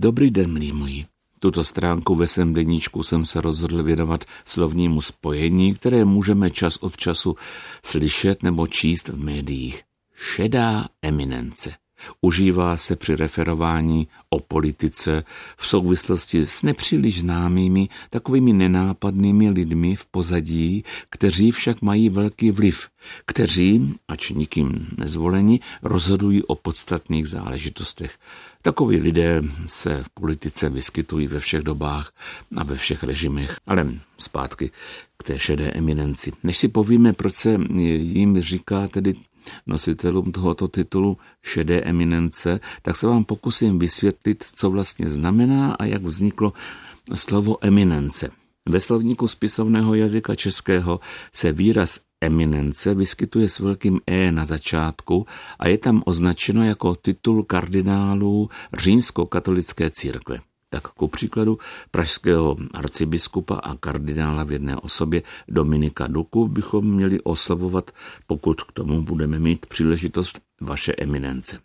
Dobrý den, milí moji. Tuto stránku ve svém deníčku jsem se rozhodl věnovat slovnímu spojení, které můžeme čas od času slyšet nebo číst v médiích. Šedá eminence. Užívá se při referování o politice v souvislosti s nepříliš známými, takovými nenápadnými lidmi v pozadí, kteří však mají velký vliv, kteří, ač nikým nezvoleni, rozhodují o podstatných záležitostech. Takoví lidé se v politice vyskytují ve všech dobách a ve všech režimech. Ale zpátky k té šedé eminenci. Než si povíme, proč se jim říká tedy nositelům tohoto titulu šedé eminence, tak se vám pokusím vysvětlit, co vlastně znamená a jak vzniklo slovo eminence. Ve slovníku spisovného jazyka českého se výraz eminence vyskytuje s velkým E na začátku a je tam označeno jako titul kardinálů římskokatolické církve. Tak ku příkladu pražského arcibiskupa a kardinála v jedné osobě Dominika Duku bychom měli oslavovat, pokud k tomu budeme mít příležitost, vaše eminence.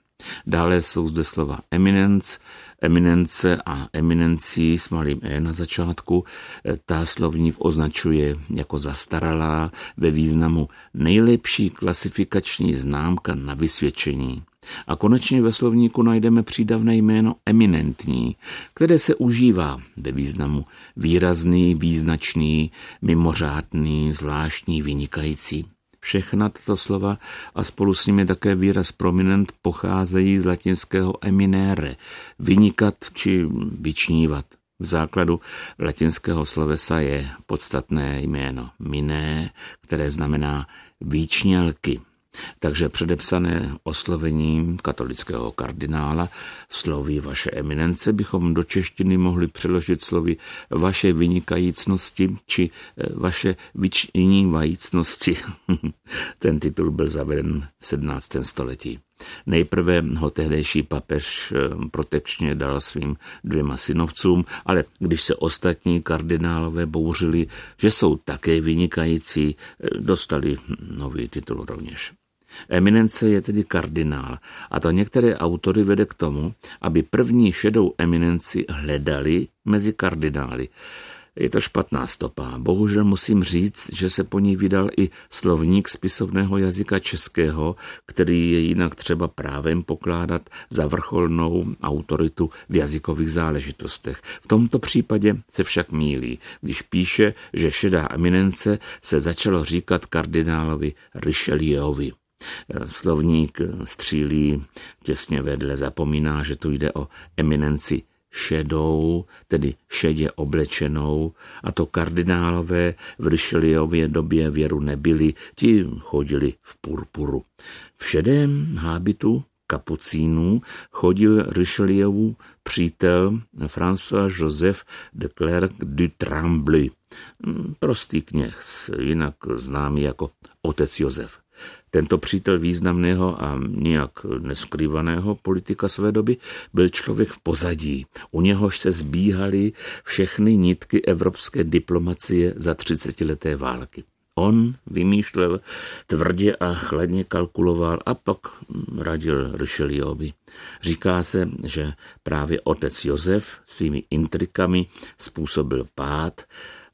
Dále jsou zde slova eminence, eminence a eminencí s malým e na začátku. Ta slovník označuje jako zastaralá ve významu nejlepší klasifikační známka na vysvědčení. A konečně ve slovníku najdeme přídavné jméno eminentní, které se užívá ve významu výrazný, význačný, mimořádný, zvláštní, vynikající. Všechna tato slova a spolu s nimi také výraz prominent pocházejí z latinského eminere, vynikat či vyčnívat. V základu latinského slovesa je podstatné jméno miné, které znamená výčnělky. Takže předepsané oslovením katolického kardinála sloví vaše eminence bychom do češtiny mohli přeložit slovy vaše vynikajícnosti či vaše vyčnívajícnosti. Ten titul byl zaveden v 17. století. Nejprve ho tehdejší papež eh, protekčně dal svým dvěma synovcům, ale když se ostatní kardinálové bouřili, že jsou také vynikající, eh, dostali nový titul rovněž. Eminence je tedy kardinál a to některé autory vede k tomu, aby první šedou eminenci hledali mezi kardinály. Je to špatná stopa. Bohužel musím říct, že se po ní vydal i slovník spisovného jazyka českého, který je jinak třeba právem pokládat za vrcholnou autoritu v jazykových záležitostech. V tomto případě se však mílí, když píše, že šedá eminence se začalo říkat kardinálovi Richelieovi. Slovník střílí těsně vedle, zapomíná, že tu jde o eminenci šedou, tedy šedě oblečenou, a to kardinálové v Richelieuově době věru nebyli, ti chodili v purpuru. V šedém hábitu kapucínů chodil Richelieu přítel François Joseph de Clerc du Tremblay, prostý kněh, jinak známý jako otec Josef. Tento přítel významného a nijak neskrývaného politika své doby byl člověk v pozadí. U něhož se zbíhaly všechny nitky evropské diplomacie za třicetileté války. On vymýšlel tvrdě a chladně kalkuloval a pak radil Richelieovi. Říká se, že právě otec Josef svými intrikami způsobil pád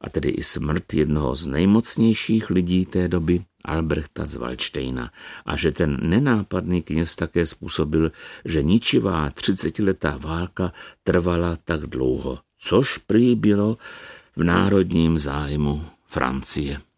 a tedy i smrt jednoho z nejmocnějších lidí té doby, Albrechta z Waldsteina, a že ten nenápadný kněz také způsobil, že ničivá třicetiletá válka trvala tak dlouho, což prý bylo v národním zájmu Francie.